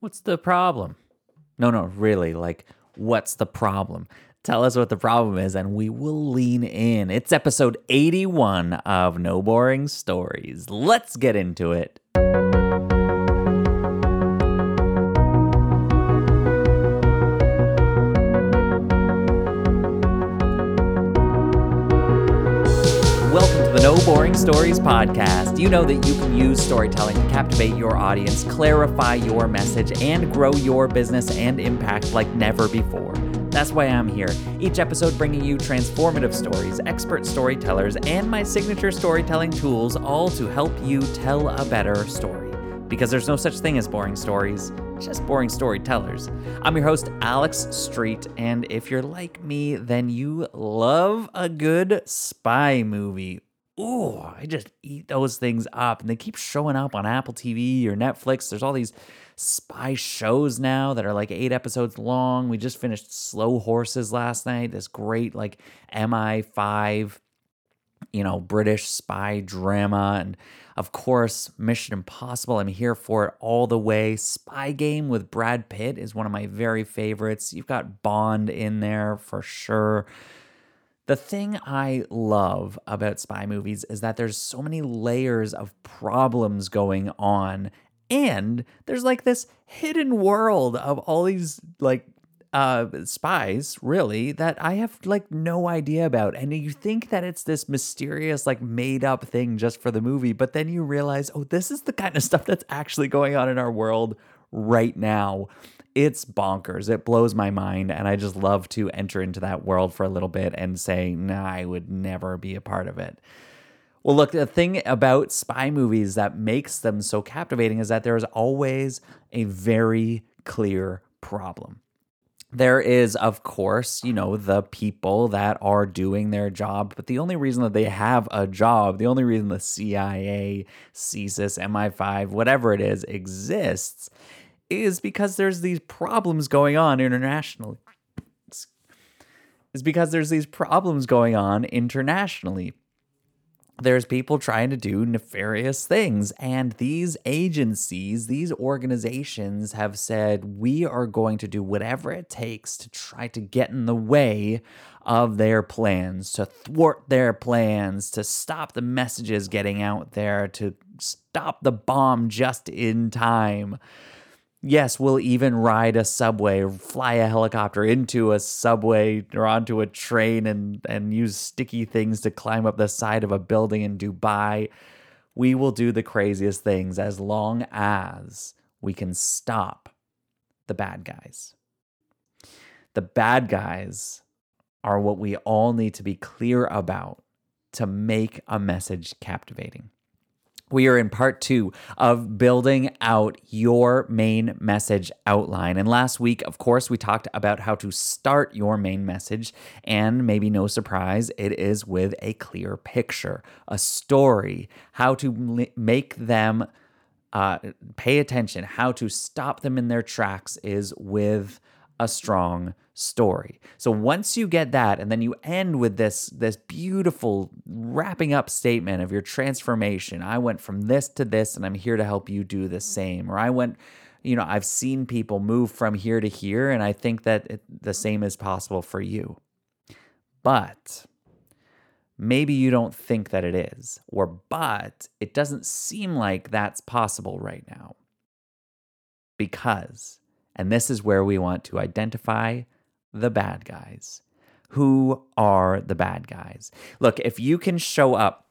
What's the problem? No, no, really, like, what's the problem? Tell us what the problem is, and we will lean in. It's episode 81 of No Boring Stories. Let's get into it. Stories podcast. You know that you can use storytelling to captivate your audience, clarify your message, and grow your business and impact like never before. That's why I'm here. Each episode bringing you transformative stories, expert storytellers, and my signature storytelling tools, all to help you tell a better story. Because there's no such thing as boring stories, just boring storytellers. I'm your host, Alex Street, and if you're like me, then you love a good spy movie. Ooh, I just eat those things up, and they keep showing up on Apple TV or Netflix. There's all these spy shows now that are like eight episodes long. We just finished Slow Horses last night, this great like MI5 you know, British spy drama. And of course, Mission Impossible. I'm here for it all the way. Spy Game with Brad Pitt is one of my very favorites. You've got Bond in there for sure. The thing I love about spy movies is that there's so many layers of problems going on. And there's like this hidden world of all these like uh spies really that I have like no idea about and you think that it's this mysterious like made up thing just for the movie but then you realize oh this is the kind of stuff that's actually going on in our world right now it's bonkers. It blows my mind and I just love to enter into that world for a little bit and say nah I would never be a part of it. Well, look, the thing about spy movies that makes them so captivating is that there is always a very clear problem. There is, of course, you know, the people that are doing their job, but the only reason that they have a job, the only reason the CIA, CSIS, MI5, whatever it is, exists is because there's these problems going on internationally. Is because there's these problems going on internationally there's people trying to do nefarious things. And these agencies, these organizations have said, we are going to do whatever it takes to try to get in the way of their plans, to thwart their plans, to stop the messages getting out there, to stop the bomb just in time. Yes, we'll even ride a subway, fly a helicopter into a subway or onto a train and, and use sticky things to climb up the side of a building in Dubai. We will do the craziest things as long as we can stop the bad guys. The bad guys are what we all need to be clear about to make a message captivating. We are in part two of building out your main message outline. And last week, of course, we talked about how to start your main message. And maybe no surprise, it is with a clear picture, a story, how to make them uh, pay attention, how to stop them in their tracks is with a strong story. So once you get that and then you end with this this beautiful wrapping up statement of your transformation. I went from this to this and I'm here to help you do the same. Or I went you know, I've seen people move from here to here and I think that it, the same is possible for you. But maybe you don't think that it is. Or but it doesn't seem like that's possible right now. Because and this is where we want to identify the bad guys. Who are the bad guys? Look, if you can show up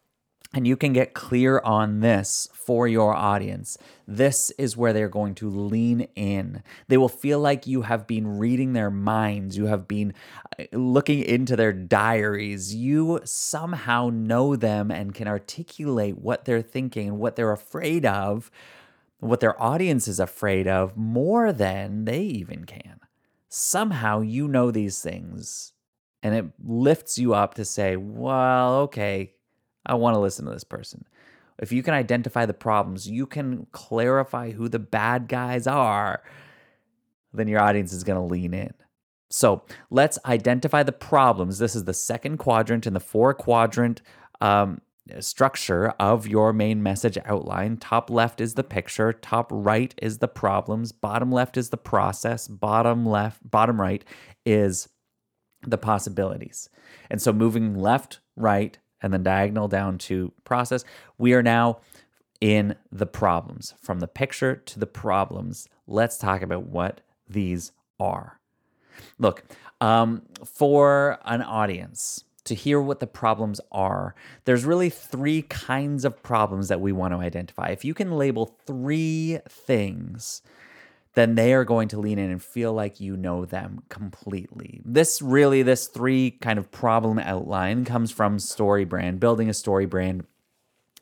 and you can get clear on this for your audience, this is where they're going to lean in. They will feel like you have been reading their minds, you have been uh, looking into their diaries. You somehow know them and can articulate what they're thinking and what they're afraid of what their audience is afraid of more than they even can. Somehow you know these things and it lifts you up to say, well, okay, I want to listen to this person. If you can identify the problems, you can clarify who the bad guys are, then your audience is going to lean in. So let's identify the problems. This is the second quadrant in the four quadrant um, structure of your main message outline. Top left is the picture, top right is the problems, bottom left is the process, bottom left, bottom right is the possibilities. And so moving left, right, and then diagonal down to process, we are now in the problems. From the picture to the problems, let's talk about what these are. Look, um, for an audience, to hear what the problems are, there's really three kinds of problems that we want to identify. If you can label three things, then they are going to lean in and feel like you know them completely. This really, this three kind of problem outline comes from StoryBrand, building a story brand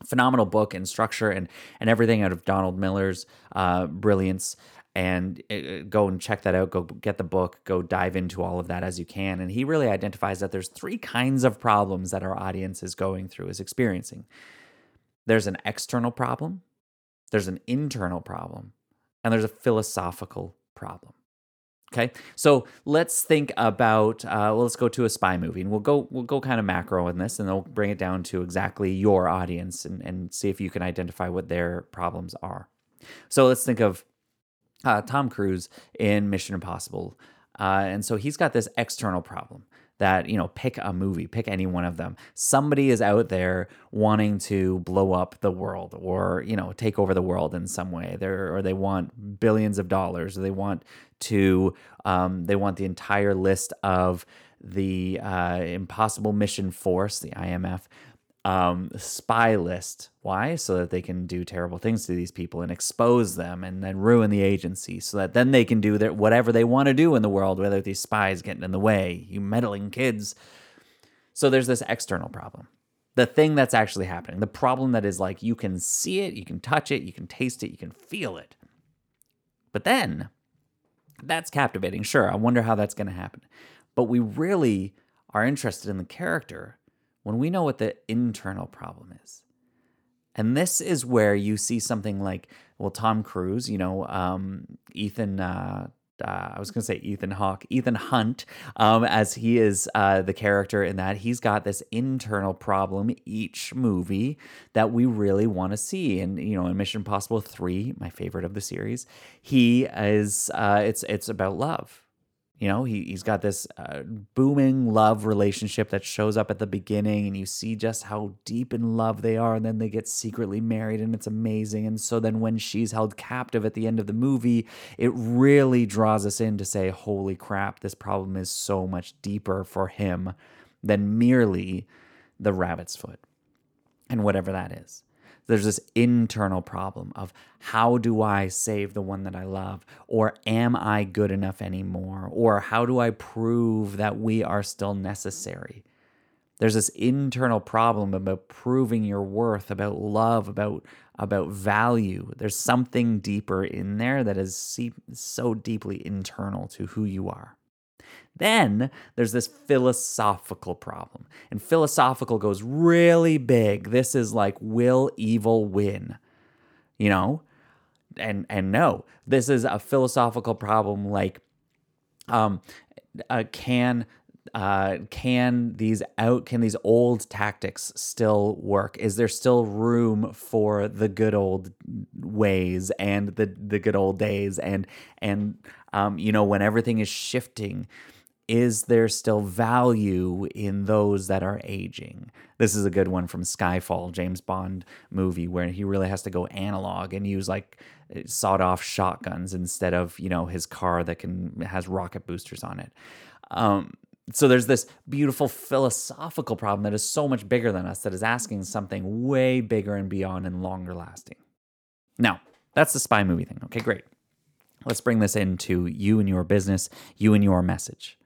phenomenal book and structure and and everything out of Donald Miller's uh, brilliance and uh, go and check that out go get the book go dive into all of that as you can. And he really identifies that there's three kinds of problems that our audience is going through is experiencing. There's an external problem there's an internal problem and there's a philosophical problem. Okay? So let's think about uh, well let's go to a spy movie and we'll go we'll go kind of macro in this and then we'll bring it down to exactly your audience and, and see if you can identify what their problems are. So let's think of uh, Tom Cruise in Mission Impossible. Uh, and so he's got this external problem that, you know, pick a movie, pick any one of them. Somebody is out there wanting to blow up the world or, you know, take over the world in some way. They're, or they want billions of dollars or they want to, um, they want the entire list of the uh, Impossible Mission Force, the IMF, um, spy list. Why? So that they can do terrible things to these people and expose them and then ruin the agency so that then they can do their, whatever they want to do in the world, whether these spies getting in the way, you meddling kids. So there's this external problem. The thing that's actually happening, the problem that is like you can see it, you can touch it, you can taste it, you can feel it. But then that's captivating. Sure, I wonder how that's going to happen. But we really are interested in the character when we know what the internal problem is. And this is where you see something like, well, Tom Cruise, you know, um, Ethan, uh, uh, I was going to say Ethan Hawke, Ethan Hunt, um, as he is uh, the character in that. He's got this internal problem each movie that we really want to see. And you know, in Mission Impossible Three, my favorite of the series, he is. Uh, it's it's about love. You know, he, he's got this uh, booming love relationship that shows up at the beginning, and you see just how deep in love they are. And then they get secretly married, and it's amazing. And so then when she's held captive at the end of the movie, it really draws us in to say, holy crap, this problem is so much deeper for him than merely the rabbit's foot and whatever that is there's this internal problem of how do I save the one that I love? Or am I good enough anymore? Or how do I prove that we are still necessary? There's this internal problem about proving your worth, about love, about about value. There's something deeper in there that is so deeply internal to who you are. Then there's this philosophical problem. And philosophical goes really big. This is like will evil win? You know? And and no, this is a philosophical problem like um uh, can uh, can these out can these old tactics still work is there still room for the good old ways and the the good old days and and um, you know when everything is shifting is there still value in those that are aging? This is a good one from Skyfall, James Bond movie, where he really has to go analog and use like sawed off shotguns instead of, you know, his car that can has rocket boosters on it. Um, so there's this beautiful philosophical problem that is so much bigger than us that is asking something way bigger and beyond and longer lasting. Now, that's the spy movie thing. Okay, great. Let's bring this into you and your business, you and your message.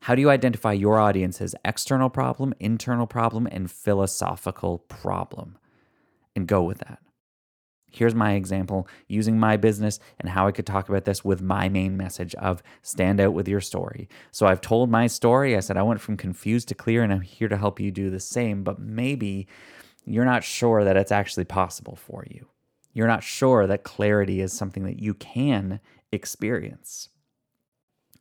How do you identify your audience's external problem, internal problem, and philosophical problem? And go with that. Here's my example using my business and how I could talk about this with my main message of stand out with your story. So I've told my story. I said I went from confused to clear, and I'm here to help you do the same. But maybe you're not sure that it's actually possible for you. You're not sure that clarity is something that you can experience.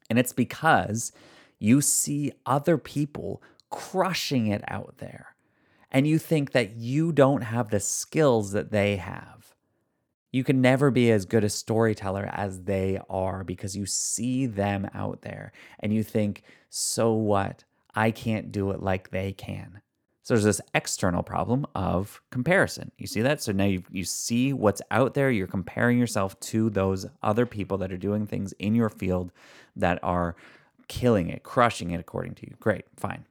And it's because you see other people crushing it out there. and you think that you don't have the skills that they have. You can never be as good a storyteller as they are because you see them out there and you think, so what? I can't do it like they can. So there's this external problem of comparison. You see that? So now you, you see what's out there. You're comparing yourself to those other people that are doing things in your field that are killing it, crushing it according to you. Great, fine.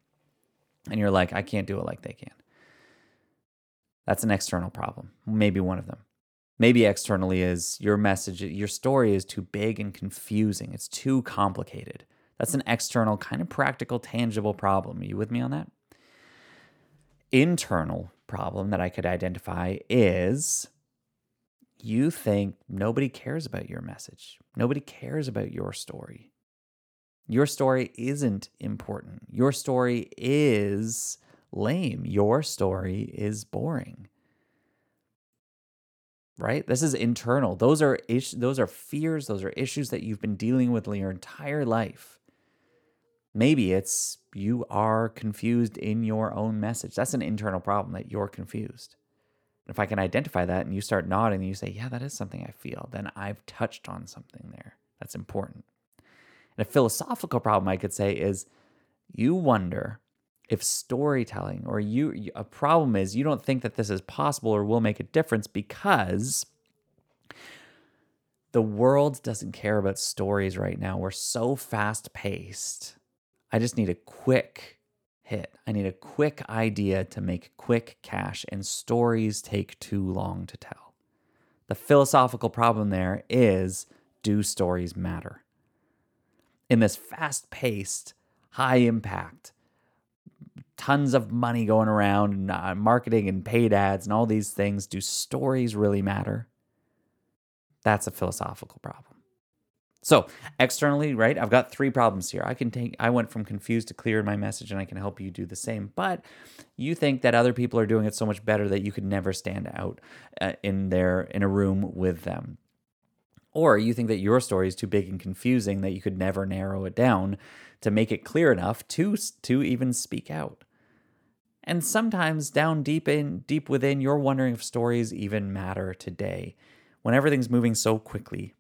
And you're like, I can't do it like they can. That's an external problem, maybe one of them. Maybe externally is your message, your story is too big and confusing. It's too complicated. That's an external, kind of practical, tangible problem. Are you with me on that? Internal problem that I could identify is you think nobody cares about your message. Nobody cares about your story. Your story isn't important. Your story is lame. Your story is boring. Right? This is internal. Those are is- those are fears, those are issues that you've been dealing with your entire life. Maybe it's you are confused in your own message. That's an internal problem that you're confused. If I can identify that and you start nodding and you say, Yeah, that is something I feel, then I've touched on something there. That's important. And a philosophical problem I could say is you wonder if storytelling or you a problem is you don't think that this is possible or will make a difference because the world doesn't care about stories right now. We're so fast paced I just need a quick hit. I need a quick idea to make quick cash, and stories take too long to tell. The philosophical problem there is do stories matter? In this fast paced, high impact, tons of money going around, uh, marketing and paid ads and all these things, do stories really matter? That's a philosophical problem. So externally, right, I've got three problems here. I can take, I went from confused to clear in my message and I can help you do the same. But you think that other people are doing it so much better that you could never stand out uh, in their, in a room with them. Or you think that your story is too big and confusing that you could never narrow it down to make it clear enough to, to even speak out. And sometimes down deep in deep within, you're wondering if stories even matter today when everything's moving so quickly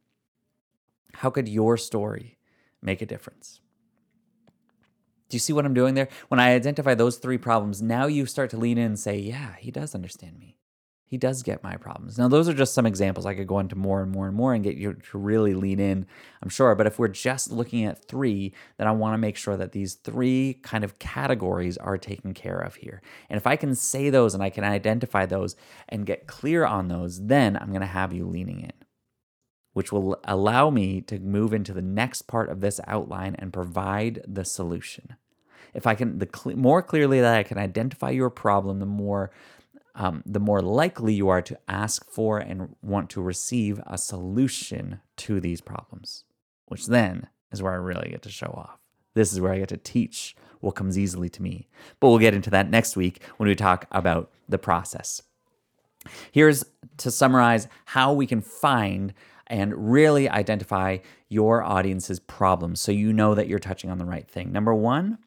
how could your story make a difference? Do you see what I'm doing there? When I identify those three problems, now you start to lean in and say, yeah, he does understand me. He does get my problems. Now, those are just some examples. I could go into more and more and more and get you to really lean in, I'm sure. But if we're just looking at three, then I want to make sure that these three kind of categories are taken care of here. And if I can say those and I can identify those and get clear on those, then I'm going to have you leaning in which will allow me to move into the next part of this outline and provide the solution. If I can, the cl- more clearly that I can identify your problem, the more um, the more likely you are to ask for and want to receive a solution to these problems, which then is where I really get to show off. This is where I get to teach what comes easily to me. But we'll get into that next week when we talk about the process. Here's to summarize how we can find and really identify your audience's problems so you know that you're touching on the right thing. Number one,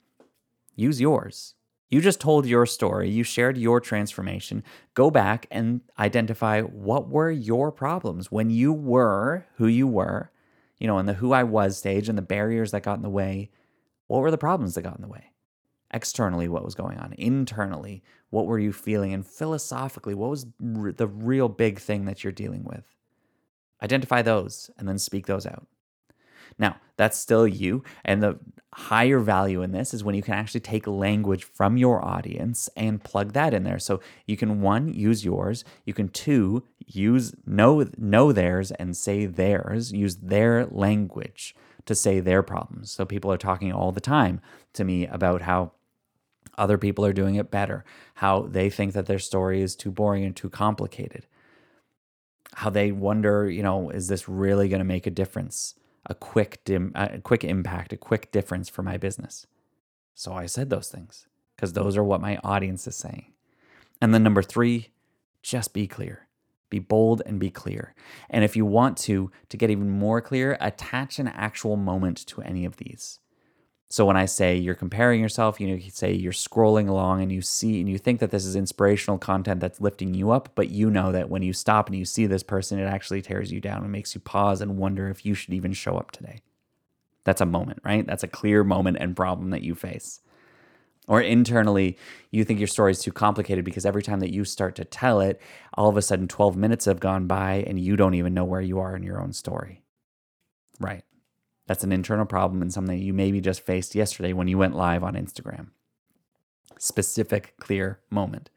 use yours. You just told your story, you shared your transformation. Go back and identify what were your problems when you were who you were, you know, in the who I was stage and the barriers that got in the way. What were the problems that got in the way? Externally, what was going on? Internally, what were you feeling? And philosophically, what was the real big thing that you're dealing with? Identify those and then speak those out. Now, that's still you. And the higher value in this is when you can actually take language from your audience and plug that in there. So you can one, use yours. You can two, use know know theirs and say theirs. Use their language to say their problems. So people are talking all the time to me about how other people are doing it better, how they think that their story is too boring and too complicated how they wonder, you know, is this really going to make a difference? A quick dim, a quick impact, a quick difference for my business. So I said those things because those are what my audience is saying. And then number 3, just be clear. Be bold and be clear. And if you want to to get even more clear, attach an actual moment to any of these. So when I say you're comparing yourself, you know, you say you're scrolling along and you see and you think that this is inspirational content that's lifting you up, but you know that when you stop and you see this person, it actually tears you down and makes you pause and wonder if you should even show up today. That's a moment, right? That's a clear moment and problem that you face. Or internally, you think your story is too complicated because every time that you start to tell it, all of a sudden 12 minutes have gone by and you don't even know where you are in your own story. Right. That's an internal problem and something you maybe just faced yesterday when you went live on Instagram. Specific, clear moment.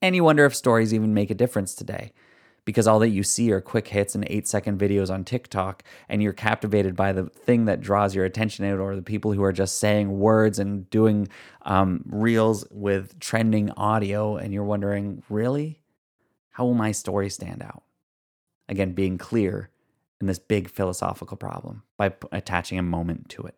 And you wonder if stories even make a difference today because all that you see are quick hits and eight second videos on TikTok, and you're captivated by the thing that draws your attention out, or the people who are just saying words and doing um, reels with trending audio, and you're wondering, really? How will my story stand out? Again, being clear in this big philosophical problem by p- attaching a moment to it.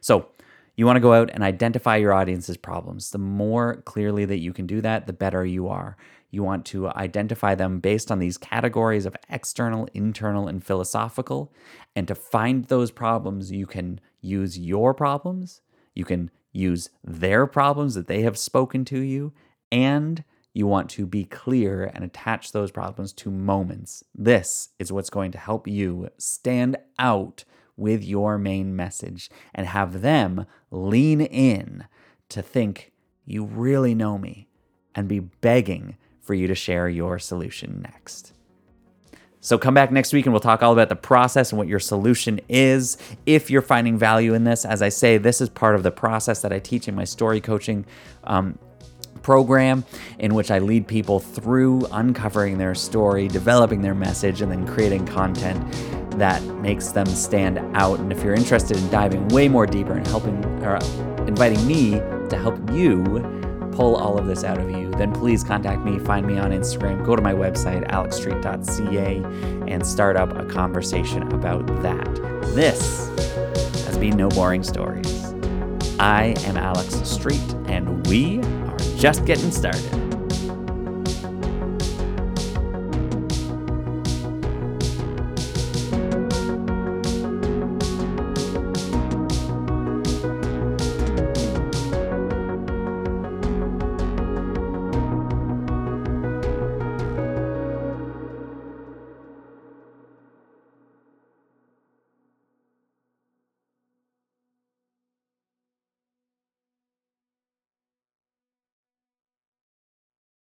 So, you want to go out and identify your audience's problems. The more clearly that you can do that, the better you are. You want to identify them based on these categories of external, internal, and philosophical. And to find those problems, you can use your problems, you can use their problems that they have spoken to you, and you want to be clear and attach those problems to moments. This is what's going to help you stand out with your main message and have them lean in to think you really know me and be begging for you to share your solution next. So come back next week and we'll talk all about the process and what your solution is. If you're finding value in this, as I say, this is part of the process that I teach in my story coaching um, program in which I lead people through uncovering their story, developing their message, and then creating content that makes them stand out. And if you're interested in diving way more deeper and helping or inviting me to help you pull all of this out of you, then please contact me. Find me on Instagram. Go to my website, alexstreet.ca, and start up a conversation about that. This has been No Boring Stories. I am Alex Street, and we just getting started.